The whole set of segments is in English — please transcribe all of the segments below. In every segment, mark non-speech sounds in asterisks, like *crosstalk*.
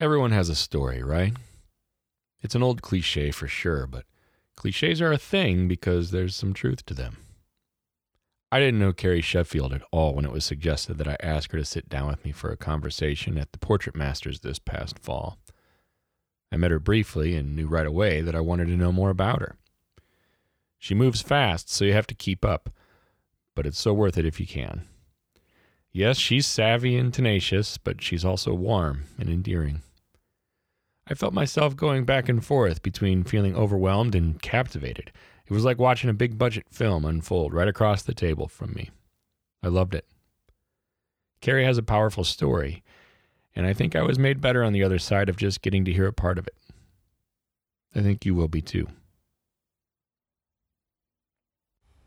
Everyone has a story, right? It's an old cliche for sure, but cliches are a thing because there's some truth to them. I didn't know Carrie Sheffield at all when it was suggested that I ask her to sit down with me for a conversation at the Portrait Masters this past fall. I met her briefly and knew right away that I wanted to know more about her. She moves fast, so you have to keep up, but it's so worth it if you can. Yes, she's savvy and tenacious, but she's also warm and endearing. I felt myself going back and forth between feeling overwhelmed and captivated. It was like watching a big budget film unfold right across the table from me. I loved it. Carrie has a powerful story, and I think I was made better on the other side of just getting to hear a part of it. I think you will be too.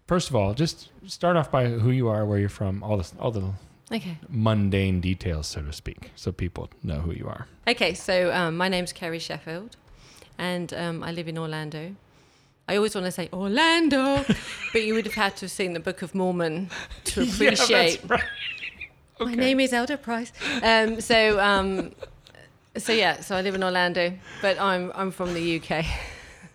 First of all, just start off by who you are, where you're from, all this, all the Okay. mundane details, so to speak, so people know who you are. Okay, so um, my name's Kerry Sheffield, and um, I live in Orlando. I always want to say Orlando, *laughs* but you would have had to have seen the Book of Mormon to *laughs* appreciate. *laughs* right. My name is Elder Price. Um, so, um, so yeah, so I live in Orlando, but I'm I'm from the UK.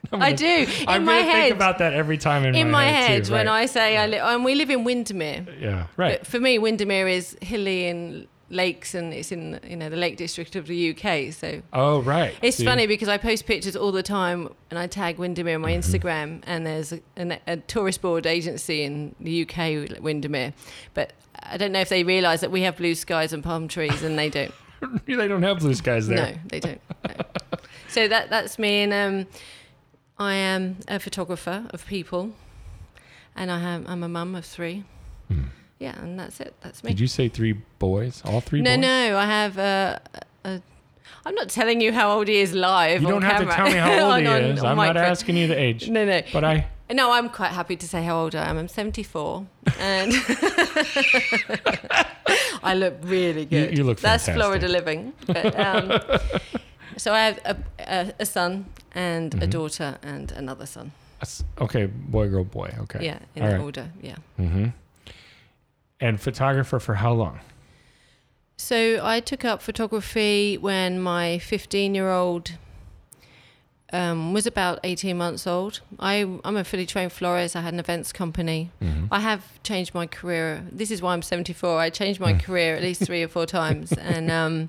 *laughs* I do. In I'm my head, think about that every time in, in my head, too, when right. I say I live, and we live in Windermere. yeah right But for me, Windermere is hilly and lakes, and it's in you know the Lake District of the UK. So oh right It's See? funny because I post pictures all the time and I tag Windermere on my Mm-hmm. Instagram, and there's a, an, a tourist board agency in the UK, Windermere. But I don't know if they realise that we have blue skies and palm trees, and they don't. *laughs* they don't have blue skies there No, they don't. No. so that that's me, and um, I am a photographer of people, and I have I'm a mum of three. Yeah, and that's it. That's me. Hmm. did you say three boys all three no, boys no, I have a. a I'm not telling you how old he is live. you don't have camera. to tell me how old *laughs* he on- is on i'm not asking you the age No, no. but i No, I'm quite happy to say how old I am. I'm 74, and *laughs* I look really good. you look fantastic. That's. Florida living. But, um, *laughs* so I have a, a, a son and Mm-hmm. a daughter and another son. okay boy girl boy okay Yeah, in All that right. order. Yeah. mm-hmm. and photographer for how long So I took up photography when my 15 year old um, was about 18 months old. I, I'm a fully trained florist. I had an events company. Mm-hmm. I have changed my career. This is why I'm 74. I changed my career at least three or four times. And um,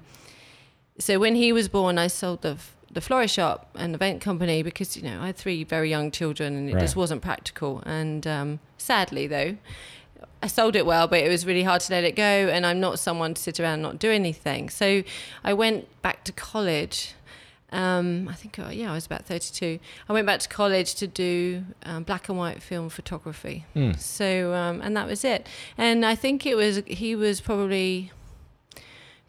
so when he was born, I sold the, the florist shop and event company because, you know, I had three very young children and it Right. just wasn't practical. And um, sadly, though, I sold it well, but it was really hard to let it go. And I'm not someone to sit around and not do anything. So I went back to college. Um, I think, uh, yeah, I was about 32. I went back to college to do um, black and white film photography. Hmm. So, um, and that was it. And I think it was, he was probably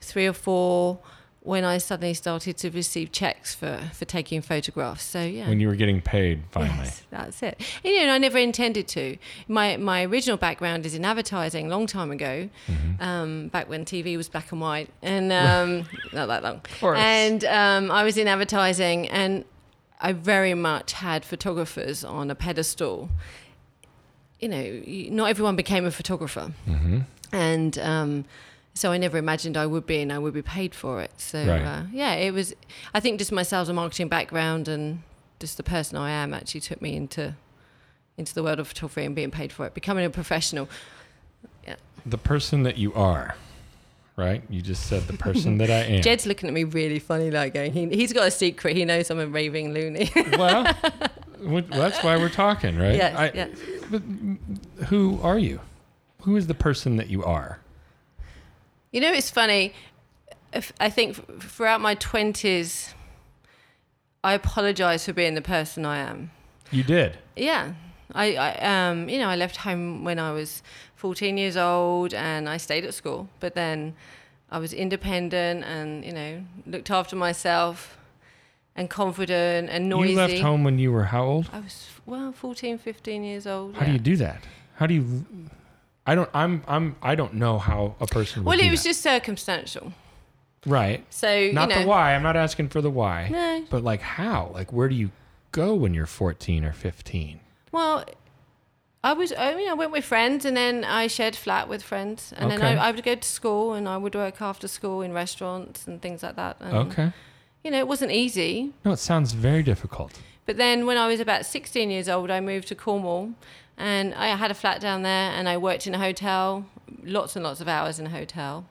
three or four when I suddenly started to receive checks for, for taking photographs. So, yeah. when you were getting paid finally Yes, that's it. And, you know, I never intended to. My my original background is in advertising, a long time ago, Mm-hmm. um, back when TV was black and white, and um, *laughs* not that long. Of course. And um, I was in advertising, and I very much had photographers on a pedestal. You know, not everyone became a photographer, mm-hmm. and um, so I never imagined I would be, and I would be paid for it. So Right. uh, yeah, it was. I think just my sales and marketing background and just the person I am actually took me into into the world of photography and being paid for it, becoming a professional. Yeah. The person that you are right you just said the person that i am *laughs* Jed's looking at me really funny, like going, he, he's got a secret. He knows I'm a raving loony. *laughs* well that's why we're talking right Yes, I- yes. but who are you who is the person that you are You know, it's funny. If, I think f- throughout my twenties, I apologize for being the person I am. you did Yeah, I, I um, you know, I left home when I was 14 years old, and I stayed at school. But then, I was independent and you know looked after myself and confident and noisy. You left home when you were how old? I was well 14, 15 years old. How do you do that? How do you? I don't. I'm. I'm. I don't know how a person. Would Well, do it was that. just circumstantial. right. So Not you know, the why. I'm not asking for the why. No. But like how? Like where do you go when you're 14 or 15? Well, I was, I mean, I went with friends and then I shared flat with friends. And then I, I would go to school and I would work after school in restaurants and things like that. And, Okay. You know, it wasn't easy. No, it sounds very difficult. But then when I was about 16 years old, I moved to Cornwall and I had a flat down there and I worked in a hotel, lots and lots of hours in a hotel.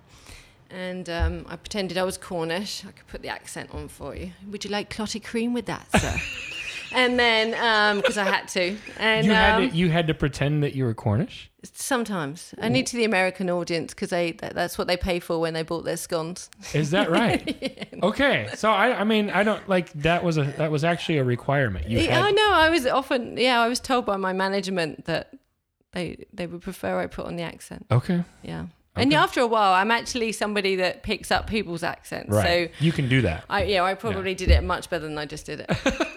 And um, I pretended I was Cornish. I could put the accent on for you. Would you like clotted cream with that, sir? *laughs* and then, because I had to. And you had um, to, you had to pretend that you were Cornish. Sometimes only to the American audience because they that, that's what they pay for when they bought their scones. Is that right? *laughs* Okay. So I. I mean, I don't like that was a that was actually a requirement. You Yeah, I know. I was often yeah. I was told by my management that they they would prefer I put on the accent. okay. Yeah, and after a while, I'm actually somebody that picks up people's accents. Right. So you can do that. I yeah, I probably did it much better than I just did it. *laughs*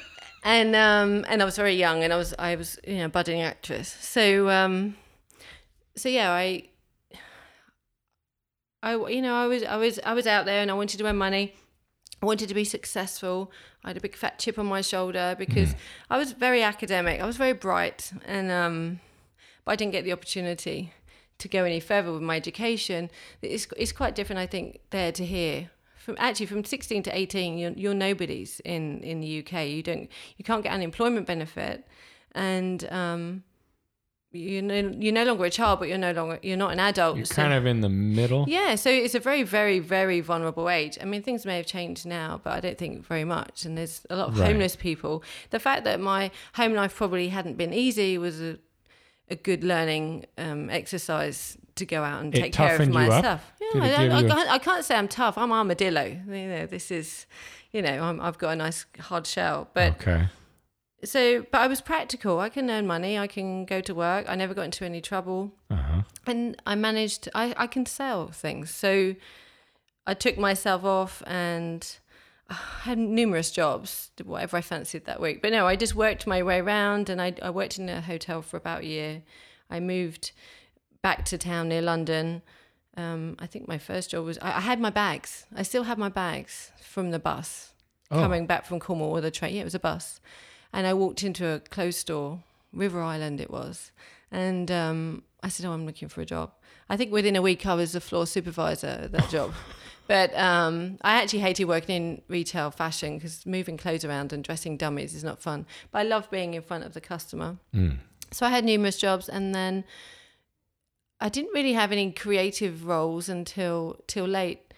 and um and I was very young and I was I was you know budding actress. So um so yeah, I I you know I was I was I was out there and I wanted to earn money. I wanted to be successful. I had a big fat chip on my shoulder because I was very academic. I was very bright and um but I didn't get the opportunity to go any further with my education. It's it's quite different I think there to here from actually from 16 to 18 you're, you're nobodies in in the uk you don't you can't get unemployment benefit and um you know you're no longer a child but you're no longer you're not an adult You're so- kind of in the middle. yeah so it's a very very very vulnerable age i mean things may have changed now but i don't think very much and there's a lot of Right. homeless people the fact that my home life probably hadn't been easy was a a good learning um, exercise to go out and It take care of toughened you up? myself. Yeah, I, I, can't, I can't say I'm tough. I'm armadillo. You know, this is, you know, I'm, I've got a nice hard shell. But okay. So, but I was practical. I can earn money. I can go to work. I never got into any trouble, Uh huh. and I managed. I I can sell things. So I took myself off and. I had numerous jobs, whatever I fancied that week. But no, I just worked my way around and I, I worked in a hotel for about a year. I moved back to town near London. Um, I think my first job was I, I had my bags. I still have my bags from the bus Oh. coming back from Cornwall with a train. Yeah, it was a bus, and I walked into a clothes store, River Island it was, and um, I said, "Oh, I'm looking for a job." I think within a week I was the floor supervisor at that job. *laughs* But um, I actually hated working in retail fashion because moving clothes around and dressing dummies is not fun. But I love being in front of the customer. Mm. So I had numerous jobs, and then I didn't really have any creative roles until till late.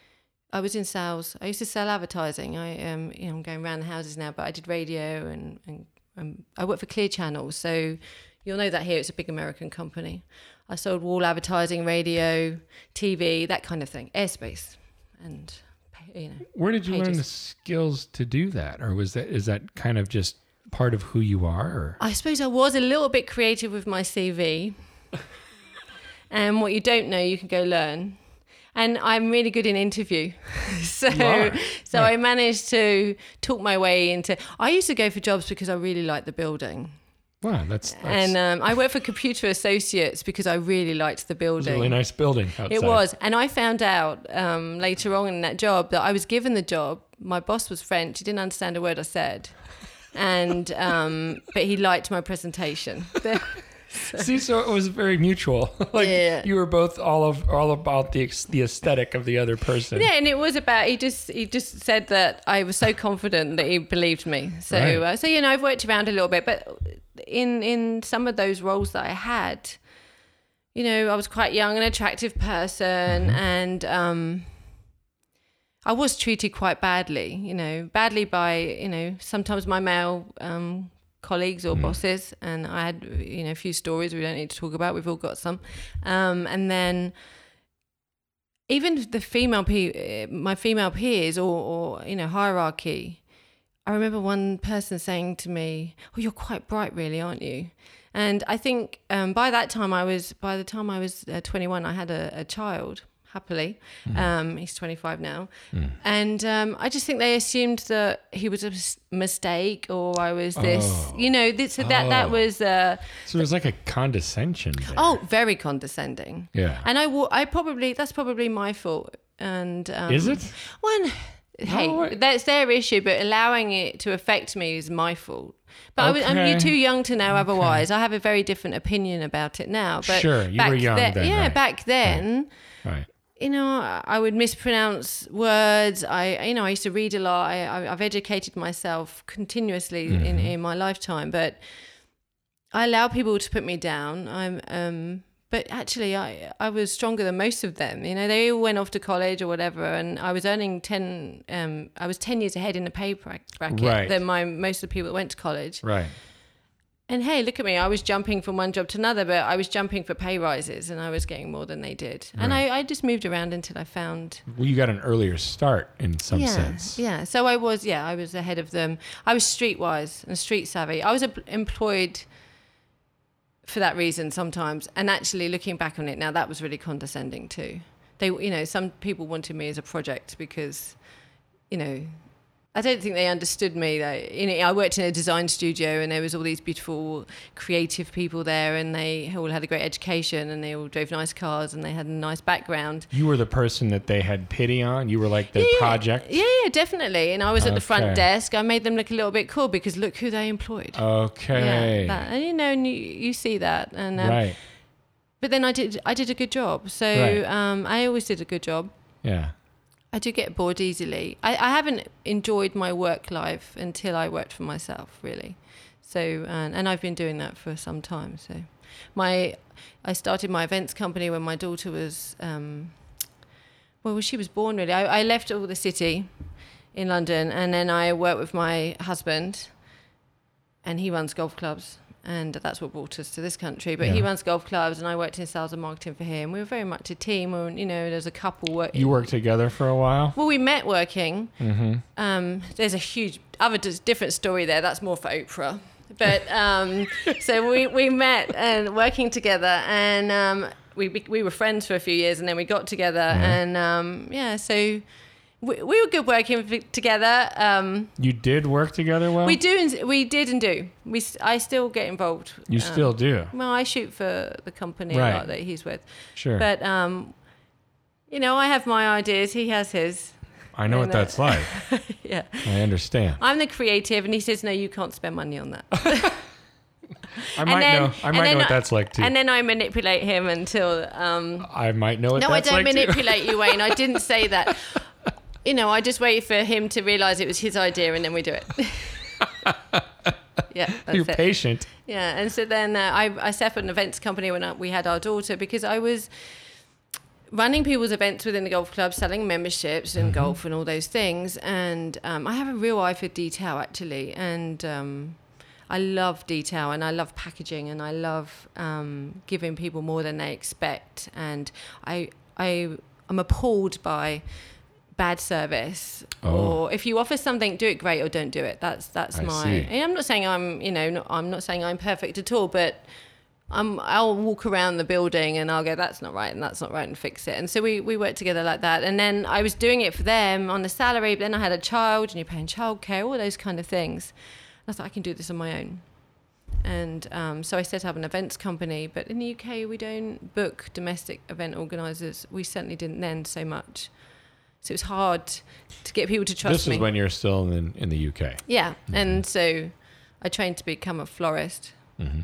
I was in sales. I used to sell advertising. I um, you know, I'm going around the houses now, but I did radio and and um, I worked for Clear Channel. So you'll know that here it's a big American company. I sold wall advertising, radio, TV, that kind of thing, airspace, and you know. Where did you learn the skills to do that, or was that is that kind of just part of who you are? Or I suppose I was a little bit creative with my CV. *laughs* and what you don't know, you can go learn. And I'm really good in interview. *laughs* so so Right. I managed to talk my way into I used to go for jobs because I really liked the building. wow, that's, that's and um, I worked for Computer Associates because I really liked the it was a building. really nice building outside. It was. And I found out um, later on in that job that I was given the job. My boss was French. He didn't understand a word I said. And, um, but he liked my presentation. *laughs* *laughs* *laughs* See, so it was very mutual. *laughs* like Yeah. you were both all of all about the the aesthetic of the other person. yeah, and it was about he just he just said that I was so confident that he believed me. So Right. uh, so you know I've worked around a little bit, but in in some of those roles that I had, you know, I was quite young and attractive person, and um, I was treated quite badly. You know, badly by you know sometimes my male um, colleagues or bosses, and I had you know a few stories we don't need to talk about. We've all got some, um, and then even the female pe- my female peers or, or you know hierarchy i remember one person saying to me oh you're quite bright really aren't you? And i think um, by that time i was by the time i was uh, 21 i had a, a child happily. Hmm. Um, he's 25 now. And um, I just think they assumed that he was a mis- mistake or I was this, Oh. you know, this, so that, that Oh. was, uh, So there's like a condescension there. oh, very condescending. Yeah. And I, I probably, that's probably my fault. And um, Is it? One, hey, way. that's their issue, but allowing it to affect me is my fault. But I was, I'm, you're too young to know otherwise. I have a very different opinion about it now. But Sure, you were young then, then, Yeah, right. back then, Right. You know, I would mispronounce words. I, you know, I used to read a lot. I, I, I've educated myself continuously in, Mm-hmm. in my lifetime, but I allow people to put me down. I'm, um, but actually, I, I was stronger than most of them. You know, they all went off to college or whatever, and I was earning ten. Um, I was ten years ahead in the pay bracket Right. than my most of the people that went to college. Right. And hey, look at me. I was jumping from one job to another, but I was jumping for pay rises and I was getting more than they did. And I, I just moved around until I found. Well, you got an earlier start in some yeah. sense. Yeah. So I was, yeah, I was ahead of them. I was streetwise and street savvy. I was em- employed for that reason sometimes. And actually, looking back on it now, that was really condescending too. They, you know, some people wanted me as a project because, you know, I don't think they understood me. Though. You know, I worked in a design studio, and there was all these beautiful, creative people there, and they all had a great education, and they all drove nice cars, and they had a nice background. You were the person that they had pity on. You were like the Yeah, project. Yeah, yeah, definitely. And I was at the front desk. I made them look a little bit cool because look who they employed. Okay. Yeah, that, and you know, and you, you see that, and um, right. but then I did I did a good job. So Right. um, I always did a good job. Yeah. I do get bored easily. I, I haven't enjoyed my work life until I worked for myself, really. So, and, and I've been doing that for some time. So, my I started my events company when my daughter was, um, well, she was born really. I, I left all the city in London, and then I worked with my husband, and he runs golf clubs. And that's what brought us to this country. But he runs golf clubs, and I worked in sales and marketing for him. We were very much a team. We were, you know, there's a couple work. You worked together for a while. Well, we met working. Mm-hmm. Um, there's a huge other different story there. That's more for Oprah. But um, *laughs* so we, we met and working together, and um, we we we were friends for a few years, and then we got together, and um, yeah, so we, we were good working together. Um, You did work together well. we do we did and do. We s- I still get involved. You um, still do. Well, I shoot for the company Right. a lot that he's with, Sure. but um, you know, I have my ideas. He has his. I know what and, uh, that's like. *laughs* Yeah. I understand. I'm the creative, and he says, "No, you can't spend money on that." *laughs* *laughs* I might then- know. I might know what I- that's like too. And then I manipulate him until. Um, I might know what that's like. no, I don't like manipulate you, Wayne. I didn't say that. You know, I just wait for him to realise it was his idea, and then we do it. *laughs* *laughs* yeah, that's You're it. patient. Yeah, and so then uh, I, I set up an events company when I, we had our daughter because I was running people's events within the golf club, selling memberships and golf and all those things. And um, I have a real eye for detail actually, and um, I love detail and I love packaging and I love um, giving people more than they expect. And I I I'm appalled by bad service Oh. or if you offer something do it great or don't do it that's that's I my see. and i'm not saying i'm you know not, i'm not saying i'm perfect at all but I'm, I'll walk around the building and I'll go, that's not right and that's not right and fix it. And so we, we worked together like that. And then I was doing it for them on the salary, but then I had a child and you're paying childcare, all those kind of things. And I thought, I can do this on my own. And um, so I set up an events company. But in the UK, we don't book domestic event organisers. We certainly didn't then so much. So it was hard to get people to trust This me. is when you're still in in the UK. Yeah, and so I trained to become a florist. Mm-hmm.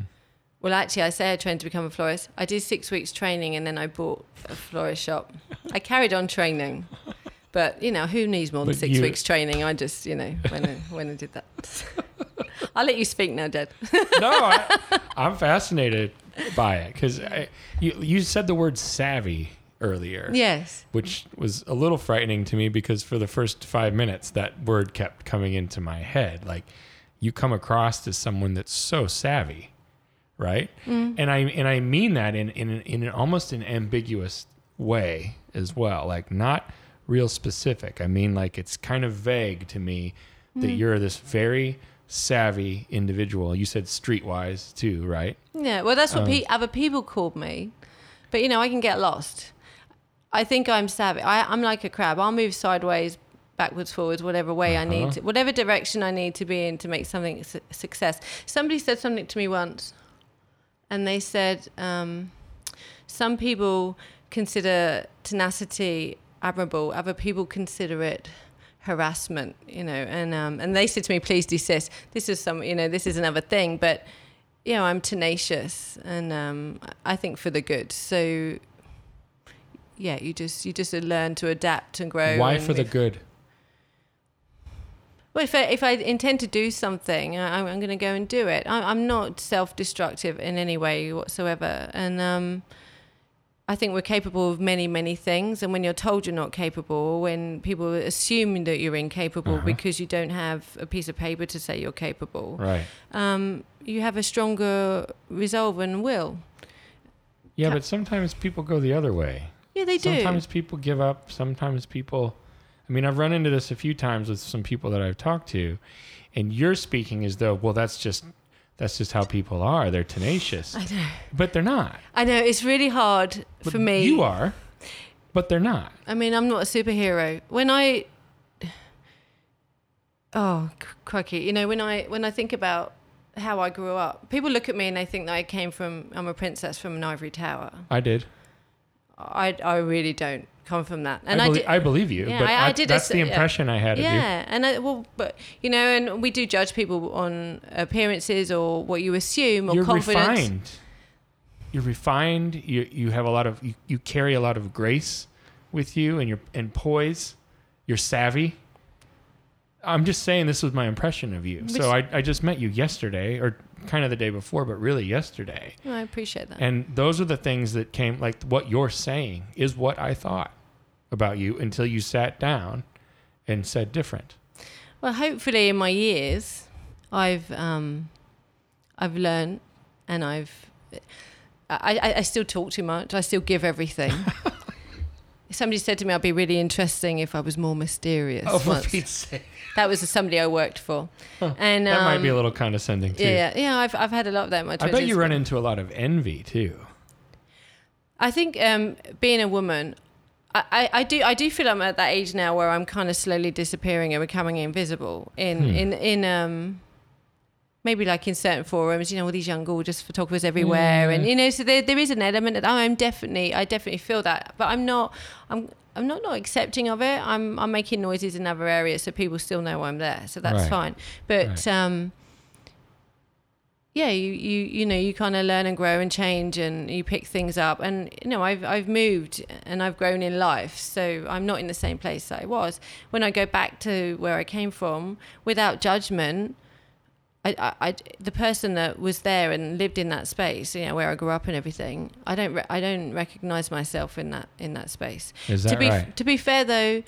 Well, actually, I say I trained to become a florist. I did six weeks training, and then I bought a florist shop. *laughs* I carried on training, but you know, who needs more than But six you- weeks training? I just, you know, when I, when I did that. *laughs* I'll let you speak now, Dad. *laughs* no, I, I'm fascinated by it because you you said the word savvy earlier, yes. which was a little frightening to me because for the first five minutes that word kept coming into my head. Like you come across as someone that's so savvy, right? And I and I mean that in in in an almost an ambiguous way as well, like not real specific. I mean like it's kind of vague to me that you're this very savvy individual. You said streetwise too, right? Yeah. Well, that's what Um, pe- other people called me, but you know, I can get lost. I think I'm savvy. I, I'm like a crab. I'll move sideways, backwards, forwards, whatever way I need Uh-huh. to, whatever direction I need to be in to make something a su- success. Somebody said something to me once, and they said um, some people consider tenacity admirable, other people consider it harassment. You know, and um, and they said to me, "Please desist." This is some, you know, this is another thing, but you know, I'm tenacious, and um, I think for the good. So yeah, you just you just learn to adapt and grow. Why and for the good? Well, if I, if I intend to do something, I, I'm going to go and do it. I, I'm not self-destructive in any way whatsoever, and um, I think we're capable of many, many things. And when you're told you're not capable, when people assume that you're incapable Uh-huh. because you don't have a piece of paper to say you're capable, Right. um, you have a stronger resolve and will. Yeah, Ca- but sometimes people go the other way. Yeah, they do. Sometimes people give up. Sometimes people. I mean, I've run into this a few times with some people that I've talked to, and you're speaking as though, well, that's just that's just how people are. They're tenacious, I know. but they're not. I know it's really hard But for me. you are, but they're not. I mean, I'm not a superhero. When I, oh crikey, you know, when I when I think about how I grew up, people look at me and they think that I came from I'm a princess from an ivory tower. I did. I I really don't come from that, and I, I, belie- did. I believe you, Yeah, but I- I did that's a- the yeah. impression I had of you. yeah, and I, well, but you know, and we do judge people on appearances or what you assume or You're confidence. refined. You're refined. You you have a lot of you, you carry a lot of grace with you and your and poise. You're savvy. I'm just saying this was my impression of you. Which- so I, I just met you yesterday or kind of the day before, but really yesterday. Oh, I appreciate that. And those are the things that came like what you're saying is what I thought about you until you sat down and said different. Well, hopefully, in my years, I've um, I've learned, and I've I, I, I still talk too much. I still give everything. *laughs* somebody said to me, "I'd be really interesting if I was more mysterious." Oh, *laughs* for once. Pete's sake. That was somebody I worked for, and That might um, be a little condescending too. Yeah, yeah. I've I've had a lot of that in my. I bet you run into a lot of envy too. I think um, being a woman, I, I, I do I do feel I'm at that age now where I'm kind of slowly disappearing and becoming invisible in Hmm. in in um maybe like in certain forums, you know, all these young gorgeous photographers everywhere, and you know, so there there is an element that I'm definitely I definitely feel that, but I'm not I'm. I'm not not accepting of it. I'm I'm making noises in other areas so people still know I'm there. So that's Right. fine. But Right. um yeah, you, you you know you kind of learn and grow and change and you pick things up and you know I've I've moved and I've grown in life so I'm not in the same place that I was when I go back to where I came from without judgment I, I, I the person that was there and lived in that space you know where I grew up and everything I don't re- I don't recognize myself in that in that space Is to that be right? to be fair though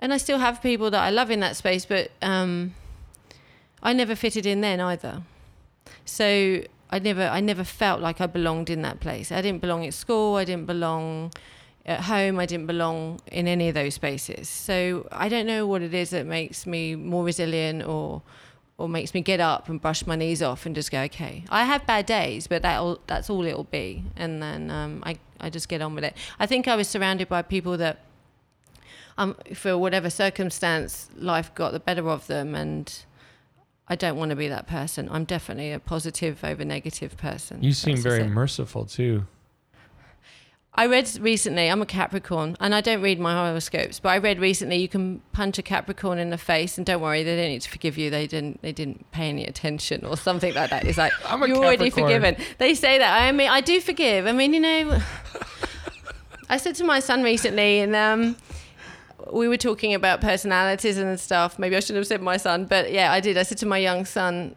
and I still have people that I love in that space but um I never fitted in then either so I never I never felt like I belonged in that place. I didn't belong at school, I didn't belong at home, I didn't belong in any of those spaces. So I don't know what it is that makes me more resilient or or makes me get up and brush my knees off and just go, okay. I have bad days, but that that's all it'll be. And then um, I, I just get on with it. I think I was surrounded by people that, um, for whatever circumstance, life got the better of them. And I don't want to be that person. I'm definitely a positive over negative person. You seem very merciful too. I read recently, I'm a Capricorn, and I don't read my horoscopes, but I read recently you can punch a Capricorn in the face, and don't worry, they don't need to forgive you. They didn't, they didn't pay any attention or something like that. It's like *laughs* I'm a you're already forgiven. They say that. I mean, I do forgive. I mean, you know, *laughs* I said to my son recently, and um, we were talking about personalities and stuff. Maybe I shouldn't have said my son, but yeah, I did. I said to my young son,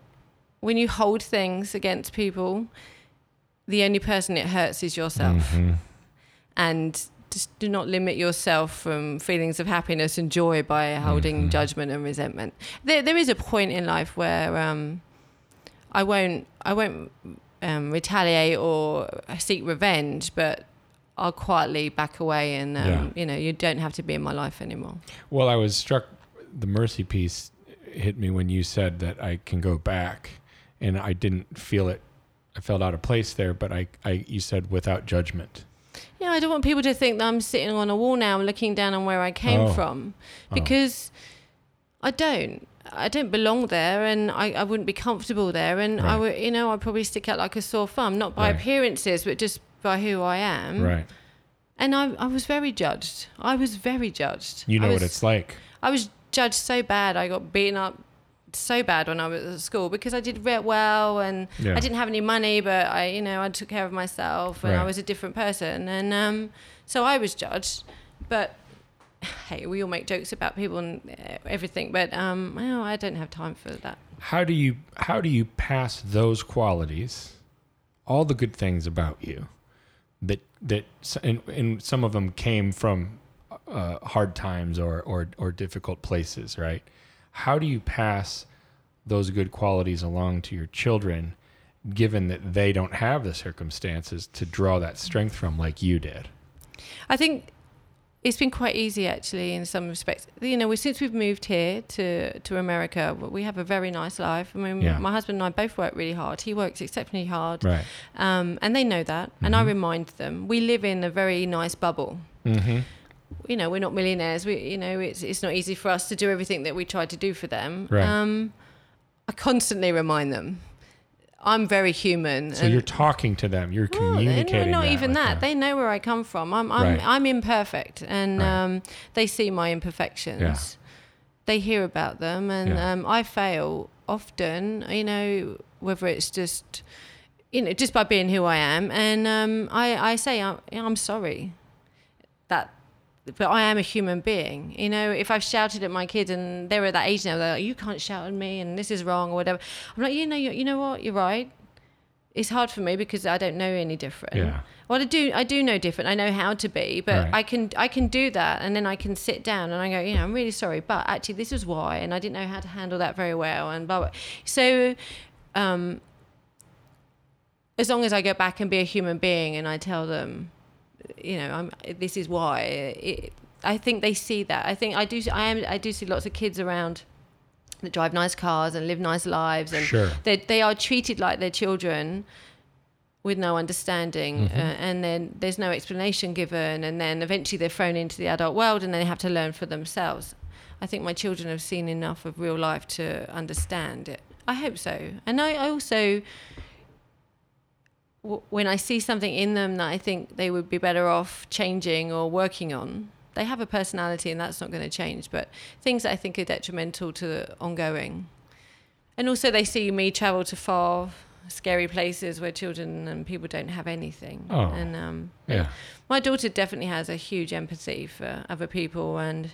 when you hold things against people, the only person it hurts is yourself Mhm. And just do not limit yourself from feelings of happiness and joy by holding Mhm. judgment and resentment. There, there is a point in life where um, I won't, I won't um, retaliate or seek revenge, but I'll quietly back away, and um, Yeah. you know, you don't have to be in my life anymore. Well, I was struck. The mercy piece hit me when you said that I can go back, and I didn't feel it. I felt out of place there, but I, I you said without judgment. Yeah, I don't want people to think that I'm sitting on a wall now and looking down on where I came Oh. from Oh. because I don't. I don't belong there and I, I wouldn't be comfortable there. And I would, you know, I'd probably stick out like a sore thumb, not by Right. appearances, but just by who I am. Right. And I, I was very judged. I was very judged. You know was, what it's like. I was judged so bad. I got beaten up so bad when I was at school because I did well and Yeah. I didn't have any money, but I, you know, I took care of myself and I was a different person. And um, so I was judged. But *sighs* hey, we all make jokes about people and uh, everything, but um, well, I don't have time for that. How do you how do you pass those qualities, all the good things about you, that that and, and some of them came from uh, hard times or, or or difficult places, right? How do you pass those good qualities along to your children, given that they don't have the circumstances to draw that strength from, like you did? I think it's been quite easy actually in some respects. You know, we, since we've moved here to to America, we have a very nice life. I mean, Yeah. my husband and I both work really hard. He works exceptionally hard, Right. um, and they know that. And I Mhm. remind them we live in a very nice bubble. Mm-hmm. You know, we're not millionaires. We, you know, it's it's not easy for us to do everything that we try to do for them. Right. Um, I constantly remind them. I'm very human. So you're talking to them. You're no, communicating. not that even that. They know where I come from. I'm I'm Right. I'm imperfect, and Right. um, they see my imperfections. Yeah. They hear about them, and Yeah. um, I fail often. You know, whether it's just you know just by being who I am, and um, I I say I'm, I'm sorry. But I am a human being. You know, if I've shouted at my kids and they're at that age now, they're like, "You can't shout at me," and this is wrong or whatever. I'm like, you know, you, you know what? You're right. It's hard for me because I don't know any different. Yeah. Well, I do. I do know different. I know how to be, but Right. I can. I can do that, and then I can sit down and I go, you know, I'm really sorry, but actually, this is why, and I didn't know how to handle that very well, and blah blah. So, um, as long as I go back and be a human being, and I tell them, you know, I'm. This is why. It, I think they see that. I think I do. I am. I do see lots of kids around that drive nice cars and live nice lives, and Sure. they they are treated like their children with no understanding Mm-hmm. uh, and then there's no explanation given and then eventually they're thrown into the adult world and they have to learn for themselves i think my children have seen enough of real life to understand it i hope so and i, I also w- when i see something in them that i think they would be better off changing or working on they have a personality and that's not going to change but things that i think are detrimental to the ongoing and also they see me travel to far scary places where children and people don't have anything Oh. and um Yeah. my daughter definitely has a huge empathy for other people and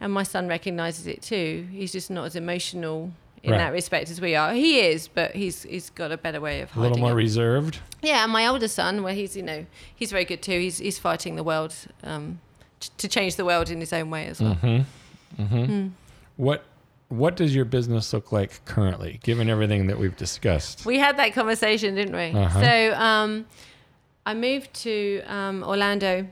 and my son recognizes it too he's just not as emotional in Right. that respect as we are he is but he's he's got a better way of hiding. A little more it. reserved. yeah and my older son well he's you know he's very good too he's he's fighting the world um t- to change the world in his own way as well Mm-hmm. Mm-hmm. Mm. What What does your business look like currently, given everything that we've discussed? We had that conversation, didn't we? Uh-huh. So um, I moved to um, Orlando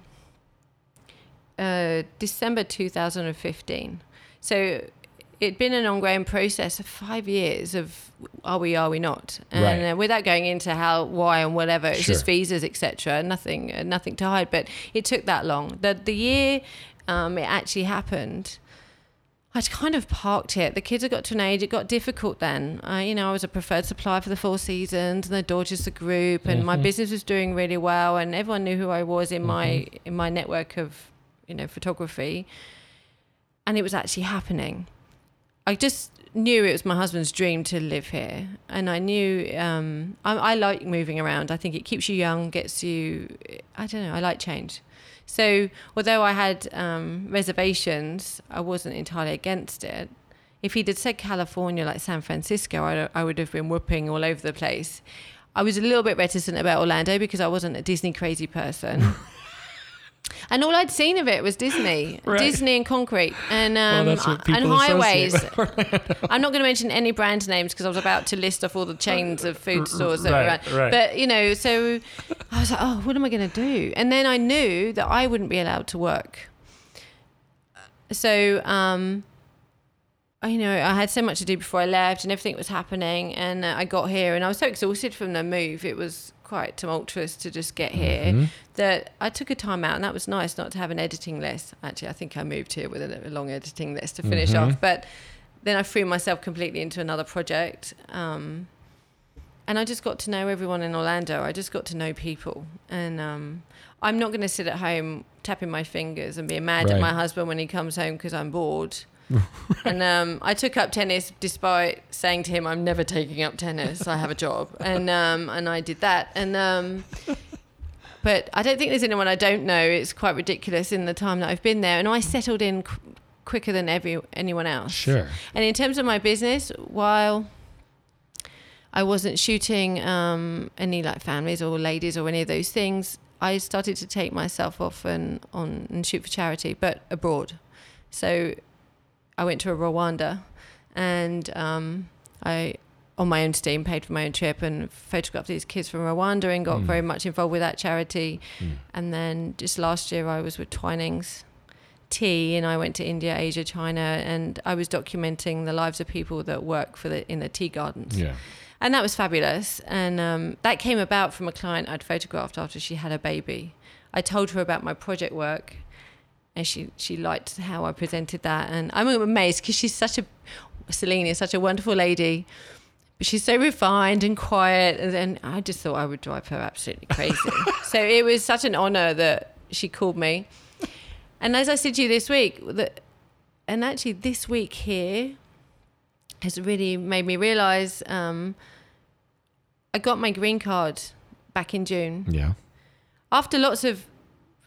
uh, December 2015. So it'd been an ongoing process of five years of are we, are we not? And Right. uh, without going into how, why, and whatever, it's just visas, etc. Nothing, uh, nothing to hide. But it took that long. The the year um, it actually happened. I'd kind of parked it. The kids had got to an age, it got difficult then. Uh, you know, I was a preferred supplier for the Four Seasons and the Dorchester Group, and my Mhm. business was doing really well, and everyone knew who I was in my in my network of, you know, photography. And it was actually happening. I just knew it was my husband's dream to live here, and I knew um, I, I like moving around. I think it keeps you young, gets you. I don't know. I like change. So although I had um, reservations, I wasn't entirely against it. If he'd had said California, like San Francisco, I, I would have been whooping all over the place. I was a little bit reticent about Orlando because I wasn't a Disney crazy person. *laughs* and all I'd seen of it was Disney, *laughs* Right. Disney and concrete, and um, what and highways. *laughs* I'm not going to mention any brand names because I was about to list off all the chains of food stores that Right, were around. right. But you know, so I was like, oh, what am I going to do? And then I knew that I wouldn't be allowed to work. So um, you know, I had so much to do before I left, and everything was happening, and uh, I got here, and I was so exhausted from the move. It was quite tumultuous to just get here Mhm. that I took a time out, and that was nice not to have an editing list. Actually, I think I moved here with a, a long editing list to finish Mhm. off, but then I threw myself completely into another project. Um, and I just got to know everyone in Orlando. I just got to know people, and um, I'm not going to sit at home tapping my fingers and being mad Right. at my husband when he comes home because I'm bored. *laughs* and um, I took up tennis despite saying to him, "I'm never taking up tennis. I have a job," *laughs* and um, and I did that. And um, but I don't think there's anyone I don't know. It's quite ridiculous in the time that I've been there, and I settled in qu- quicker than every anyone else. Sure. And in terms of my business, while I wasn't shooting um, any like families or ladies or any of those things, I started to take myself off and on and shoot for charity, but abroad. So I went to Rwanda, and um, I on my own steam paid for my own trip and photographed these kids from Rwanda and got Mm. very much involved with that charity. Mm. And then just last year, I was with Twinings Tea, and I went to India, Asia, China, and I was documenting the lives of people that work for the in the tea gardens, Yeah. and that was fabulous. And um, that came about from a client I'd photographed after she had a baby. I told her about my project work, and she she liked how I presented that, and I'm amazed because she's such a Celine is such a wonderful lady. But she's so refined and quiet, and then I just thought I would drive her absolutely crazy. *laughs* so it was such an honor that she called me. And as I said to you this week, that, and actually this week here has really made me realize um, I got my green card back in June Yeah. after lots of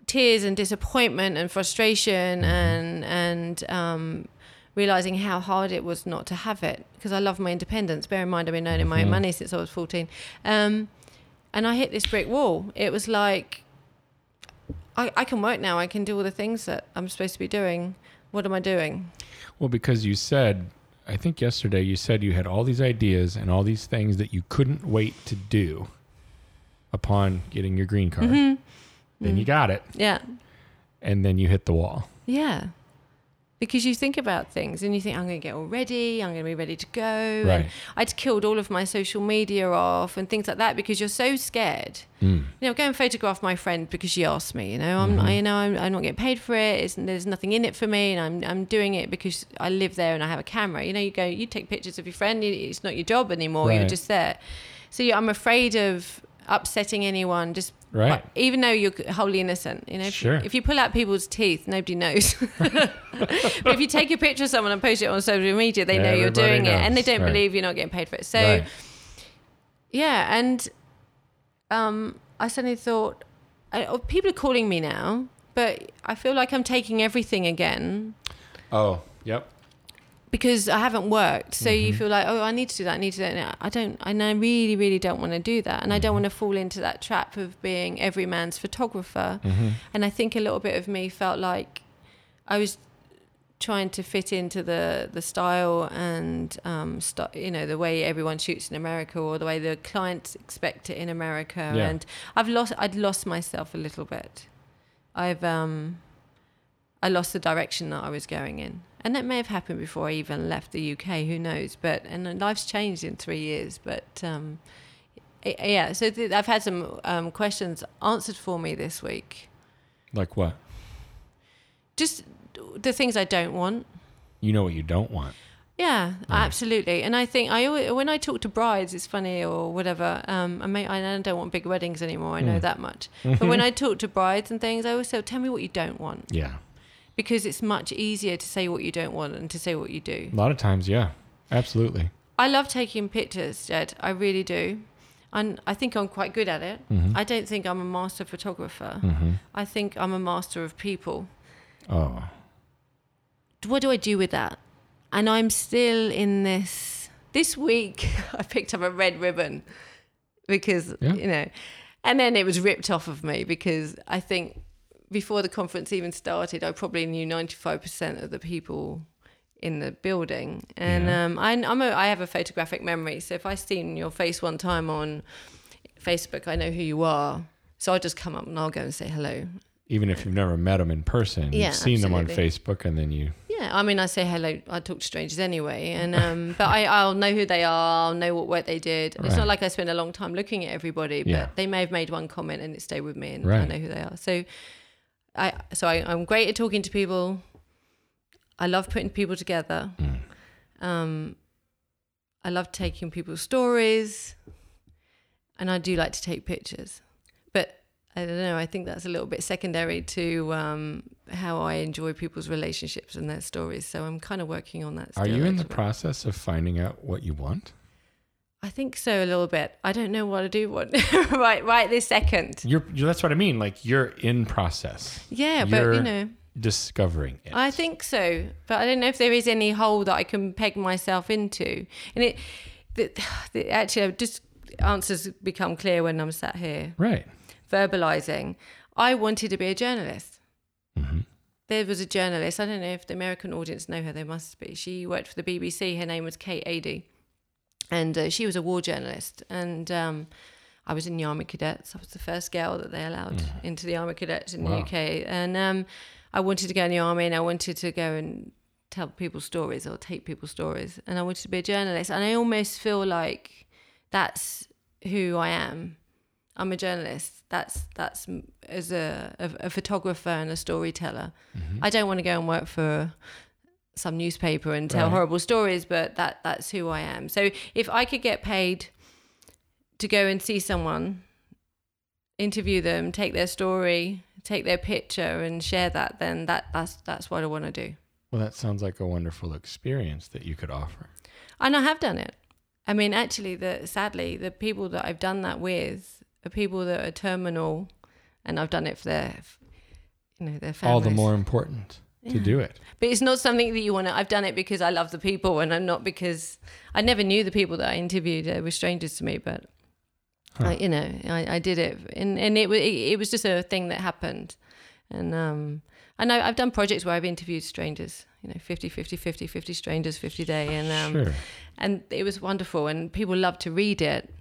tears and disappointment and frustration and and um, realizing how hard it was not to have it because I love my independence. Bear in mind, I've been earning my own Mhm. money since I was fourteen, um, and I hit this brick wall. It was like I, I can work now. I can do all the things that I'm supposed to be doing. What am I doing? Well, because you said, I think yesterday you said you had all these ideas and all these things that you couldn't wait to do upon getting your green card. Mhm. Then you Mm. got it, Yeah, and then you hit the wall. yeah. Because you think about things and you think, I'm going to get all ready, I'm going to be ready to go. and Right. I'd killed all of my social media off and things like that because you're so scared. Mm. You know, go and photograph my friend because she asked me. You know, I'm, Mhm. I, you know, I'm, I'm not getting paid for it. It's, there's nothing in it for me, and I'm, I'm doing it because I live there and I have a camera. You know, you go, you take pictures of your friend. It's not your job anymore. You're just there. So yeah, I'm afraid of upsetting anyone. Just Right. even though you're wholly innocent. You know, if, Sure. if you pull out people's teeth, nobody knows. *laughs* but if you take a picture of someone and post it on social media, they know you're Everybody doing it, and they don't Right. believe you're not getting paid for it. So. right. Yeah, and um, I suddenly thought, I, oh, people are calling me now, but I feel like I'm taking everything again Oh, yep. Because I haven't worked. So you Mhm. feel like, oh, I need to do that. I need to do that. I don't. And I really, really don't want to do that, and I don't Mhm. want to fall into that trap of being every man's photographer. hmm And I think a little bit of me felt like I was trying to fit into the the style and um st- you know the way everyone shoots in America or the way the clients expect it in America Yeah. and I've lost I'd lost myself a little bit I've um I lost the direction that I was going in and that may have happened before I even left the UK who knows but and life's changed in 3 years but um yeah so th- I've had some um, questions answered for me this week Like what? just the things I don't want. You know what you don't want. Yeah, Right. absolutely. And I think I always, when I talk to brides, it's funny or whatever. Um, I may I don't want big weddings anymore. I know Mm. that much. But *laughs* when I talk to brides and things, I always say, "Tell me what you don't want," Yeah. Because it's much easier to say what you don't want and to say what you do. A lot of times, yeah. Absolutely. I love taking pictures, Jed. I really do. And I think I'm quite good at it. hmm I don't think I'm a master photographer. hmm I think I'm a master of people. Oh. what do I do with that? And I'm still in this. This week, *laughs* I picked up a red ribbon because, Yeah. you know, and then it was ripped off of me because I think before the conference even started, I probably knew 95% of the people in the building. And Yeah. um, I, I'm a, I have a photographic memory. So if I've seen your face one time on Facebook, I know who you are. So I'll just come up and I'll go and say hello. Even if you've never met them in person, Yeah, you've seen them on. Facebook, and then you Yeah, I mean, I say hello. I talk to strangers anyway, and um, *laughs* but I, I'll know who they are. I'll know what work they did. It's not like I spend a long time looking at everybody, but Yeah. they may have made one comment and it stayed with me, and I know who they are. So, I so I, I'm great at talking to people. I love putting people together. Mm. Um, I love taking people's stories, and I do like to take pictures. But I don't know. I think that's a little bit secondary to um, how I enjoy people's relationships and their stories. So I'm kind of working on that. Are you in the process of finding out what you want? I think so a little bit. I don't know what I do want *laughs* right right this second. You're, you that's what I mean. Like you're in process, Yeah, but You're- you know, discovering it. I think so. But I don't know if there is any hole that I can peg myself into. And it, the, the, actually, just answers become clear when I'm sat here right. verbalizing. I wanted to be a journalist. hmm There was a journalist. I don't know if the American audience know her. They must be. She worked for the BBC. Her name was Kate Adie, and uh, she was a war journalist. And um, I was in the Army Cadets. I was the first girl that they allowed into the Army Cadets in Wow. the UK. And um, I wanted to go in the army, and I wanted to go and tell people stories or take people's stories. And I wanted to be a journalist. And I almost feel like that's who I am. I'm a journalist. That's that's as a, a, a photographer and a storyteller. Mm-hmm. I don't want to go and work for some newspaper and tell Right. horrible stories, but that that's who I am. So if I could get paid to go and see someone, interview them, take their story, take their picture, and share that, then that that's that's what I want to do. Well, that sounds like a wonderful experience that you could offer. And I have done it. I mean, actually, the sadly, the people that I've done that with are people that are terminal, and I've done it for their, you know, their families. All the more important to do it. But it's not something that you want to. I've done it because I love the people, and I'm not because I never knew the people that I interviewed. They were strangers to me, but Huh. I, you know, I, I did it, and and it, it it was just a thing that happened, and um, I know I've done projects where I've interviewed strangers, you know, 50, 50, 50, 50 strangers, 50 day, and um, sure. and it was wonderful, and people loved to read it.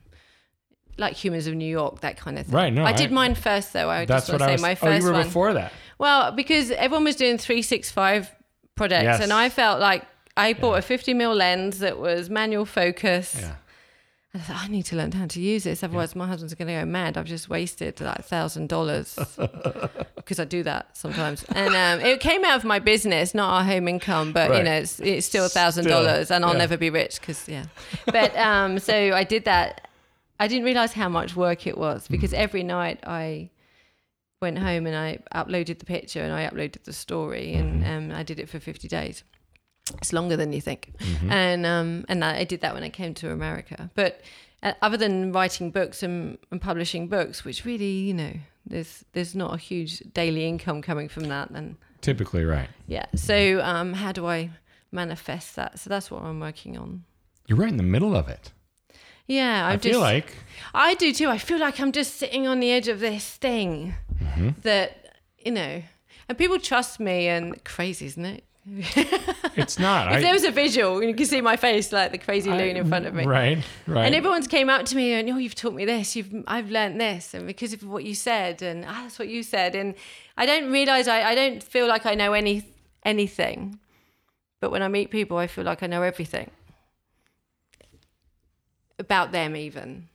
Like Humans of New York, that kind of thing. Right, no, I I- did mine first, though. I That's just want what to I say was. my oh, first you were one. before that. Well, because everyone was doing 365 products, Yes. and I felt like I bought a 50 mil lens that was manual focus. Yeah. I thought, I need to learn how to use this, otherwise my husband's going to go mad. I've just wasted like thousand dollars *laughs* because I do that sometimes. And um, it came out of my business, not our home income, but you know, it's, it's still a thousand dollars, and I'll yeah. never be rich because yeah. But um, so I did that. I didn't realize how much work it was because Mm. every night I went home and I uploaded the picture and I uploaded the story and Mm-hmm. um, I did it for 50 days. It's longer than you think. Mm-hmm. And um, and I I did that when I came to America. But uh, other than writing books and, and publishing books, which really, you know, there's there's not a huge daily income coming from that. And Typically, right. yeah, so um, how do I manifest that? So that's what I'm working on. You're right in the middle of it. Yeah, i I'm feel just, like I do too. I feel like I'm just sitting on the edge of this thing Mm-hmm. that, you know, and people trust me and crazy, isn't it? *laughs* it's not. If there was a visual, you can see my face like the crazy I- loon in front of me. Right, right. And everyone's came up to me and, oh, you've taught me this. You've, I've learned this, and because of what you said, and ah, that's what you said, and I don't realize I, I don't feel like I know any anything, but when I meet people, I feel like I know everything about them, even.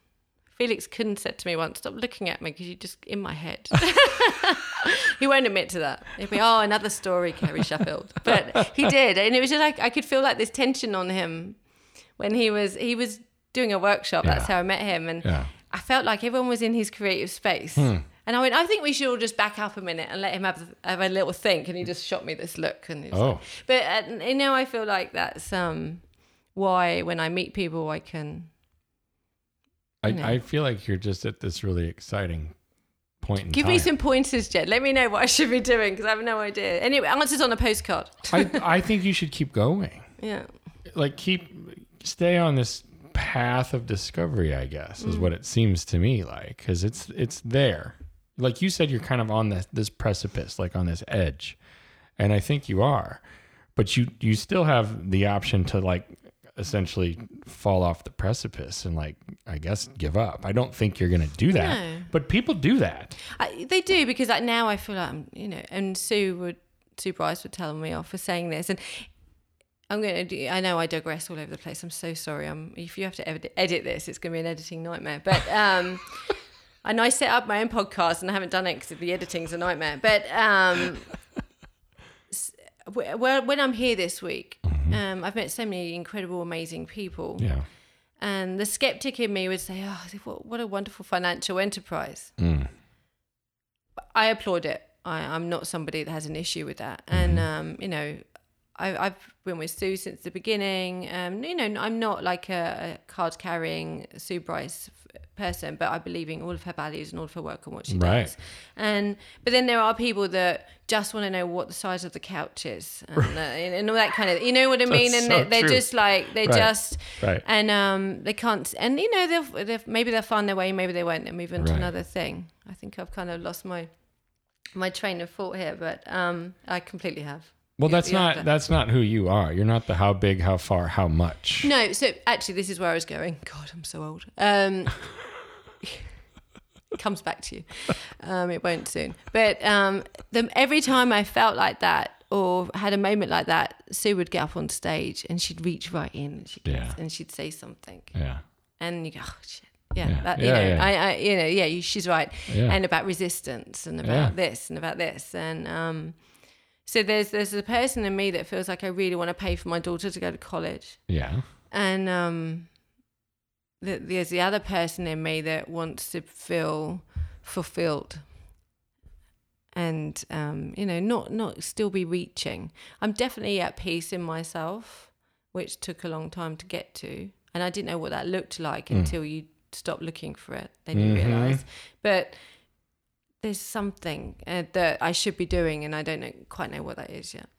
Felix Kunze said to me once, "Stop looking at me because you're just in my head." *laughs* he won't admit to that. He'd be, "Oh, another story, Carey Sheffield," but he did, and it was just like I could feel like this tension on him when he was he was doing a workshop. That's how I met him, and Yeah. I felt like everyone was in his creative space. And I went, I think we should all just back up a minute and let him have, have a little think. And he just shot me this look. And Oh. like, but uh, you know, I feel like that's um, why when I meet people, I can. I, you know. I feel like you're just at this really exciting point in Give time. me some pointers, Jed. Let me know what I should be doing because I have no idea. Anyway, answers on a postcard. I, *laughs* I think you should keep going. Yeah. Like keep stay on this path of discovery. I guess Mm. is what it seems to me like because it's it's there. Like you said, you're kind of on this this precipice, like on this edge, and I think you are. But you you still have the option to like essentially fall off the precipice and like I guess give up. I don't think you're gonna do that. No. But people do that. I, they do because like now I feel like I'm, you know, and Sue would sue bryce would tell me off for saying this. And I'm going to do, I know I digress all over the place. I'm so sorry. I'm, if you have to edit, edit this, it's going to be an editing nightmare. But, um, *laughs* I know I set up my own podcast and I haven't done it because the editing's a nightmare. But, um, well, when I'm here this week, um, I've met so many incredible, amazing people. Yeah. And the skeptic in me would say, "Oh, what, what a wonderful financial enterprise." Mm. I applaud it. I, I'm not somebody that has an issue with that. And Mm-hmm. um, you know, I, I've been with Sue since the beginning. Um, you know, I'm not like a, a card carrying Sue Bryce f- person, but I believe in all of her values and all of her work and what she Right. does. And but then there are people that just want to know what the size of the couch is and, uh, and, all that kind of. You know what I mean? That's And so they, they're just like they're Right. just Right. and um, they can't. And you know, they'll, they'll maybe they'll find their way, maybe they won't. They'll move on to another thing. I think I've kind of lost my my train of thought here, but um, I completely have. Well, that's you not that's not who you are. You're not the how big, how far, how much. No, so actually, this is where I was going. God, I'm so old. Um, *laughs* *laughs* it comes back to you. Um, it won't soon. But um, the, every time I felt like that or had a moment like that, Sue would get up on stage and she'd reach right in and she'd, Yeah. and she'd say something. Yeah. and you go, oh shit, yeah, Yeah. that, you Yeah, know, yeah. I, I, you know, yeah, you, she's right, and about resistance and about this and about this, and um, so there's there's a person in me that feels like I really want to pay for my daughter to go to college, Yeah. and um, th- there's the other person in me that wants to feel fulfilled. And um, you know, not not still be reaching. I'm definitely at peace in myself, which took a long time to get to, and I didn't know what that looked like until you stop looking for it. Then you Mhm. realize. But there's something uh, that I should be doing, and I don't know, quite know what that is yet.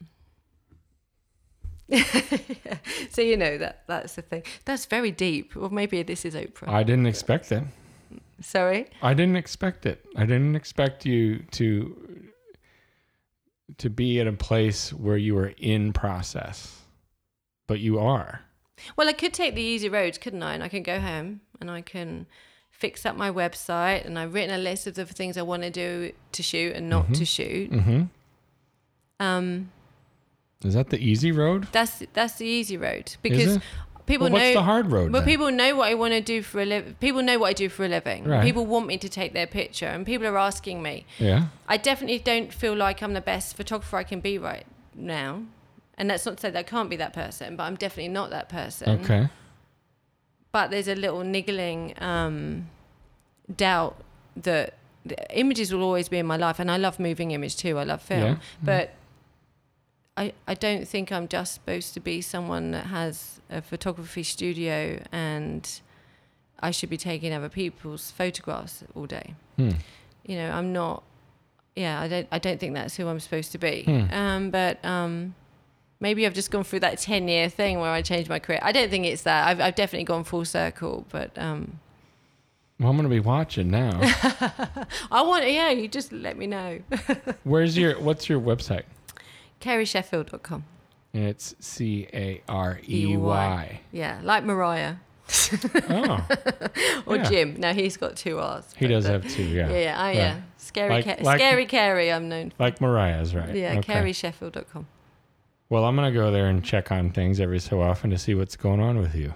*laughs* so you know that that's the thing. That's very deep. Or maybe this is Oprah. I didn't expect it. Sorry. I didn't expect it. I didn't expect you to to be at a place where you were in process. But you are. Well, I could take the easy road, couldn't I? And I can go home and I can fix up my website, and I've written a list of the things I want to do to shoot and not to shoot. Mhm. Um, Is that the easy road? that's that's the easy road because people Well, what's know. the hard road? Well, then? people know what I want to do for a living. People know what I do for a living. Right. People want me to take their picture, and people are asking me. yeah. I definitely don't feel like I'm the best photographer I can be right now. And that's not to say that I can't be that person, but I'm definitely not that person. Okay. But there's a little niggling um, doubt that the images will always be in my life. And I love moving image too. I love film. Yeah. But I, I don't think I'm just supposed to be someone that has a photography studio and I should be taking other people's photographs all day Hmm. you know i'm not yeah i don't i don't think that's who i'm supposed to be Hmm. um but um maybe i've just gone through that 10 year thing where i changed my career i don't think it's that i've, I've definitely gone full circle but um Well, I'm going to be watching now. *laughs* i want yeah you just let me know Where's *laughs* your what's your website? careysheffield.com it's C A R E Y. yeah like mariah Oh, *laughs* or Yeah. jim no he's got two r's he does uh, have two. Yeah. yeah yeah, I, Right. yeah. scary Like- Ca- like- scary carrie i'm known for Like Mariah's, right? yeah Okay. careysheffield.com Well, I'm going to go there and check on things every so often to see what's going on with you.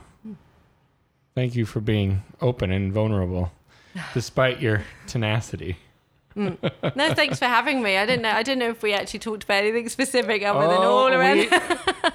Thank you for being open and vulnerable *laughs* despite your tenacity. No, thanks for having me. I didn't know. I didn't know if we actually talked about anything specific other than Oh, all around. we,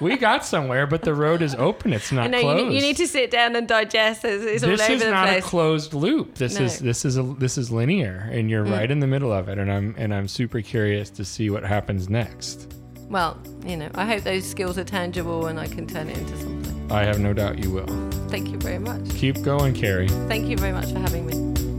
*laughs* we got somewhere, but the road is open. It's not know you you need to sit down and digest. It's, it's all this over is the not place. a closed loop. This No. is this is a this is linear, and you're Mm. right in the middle of it. And I'm and I'm super curious to see what happens next. well, you know, I hope those skills are tangible and I can turn it into something. I have no doubt you will. Thank you very much. Keep going, Carey. Thank you very much for having me.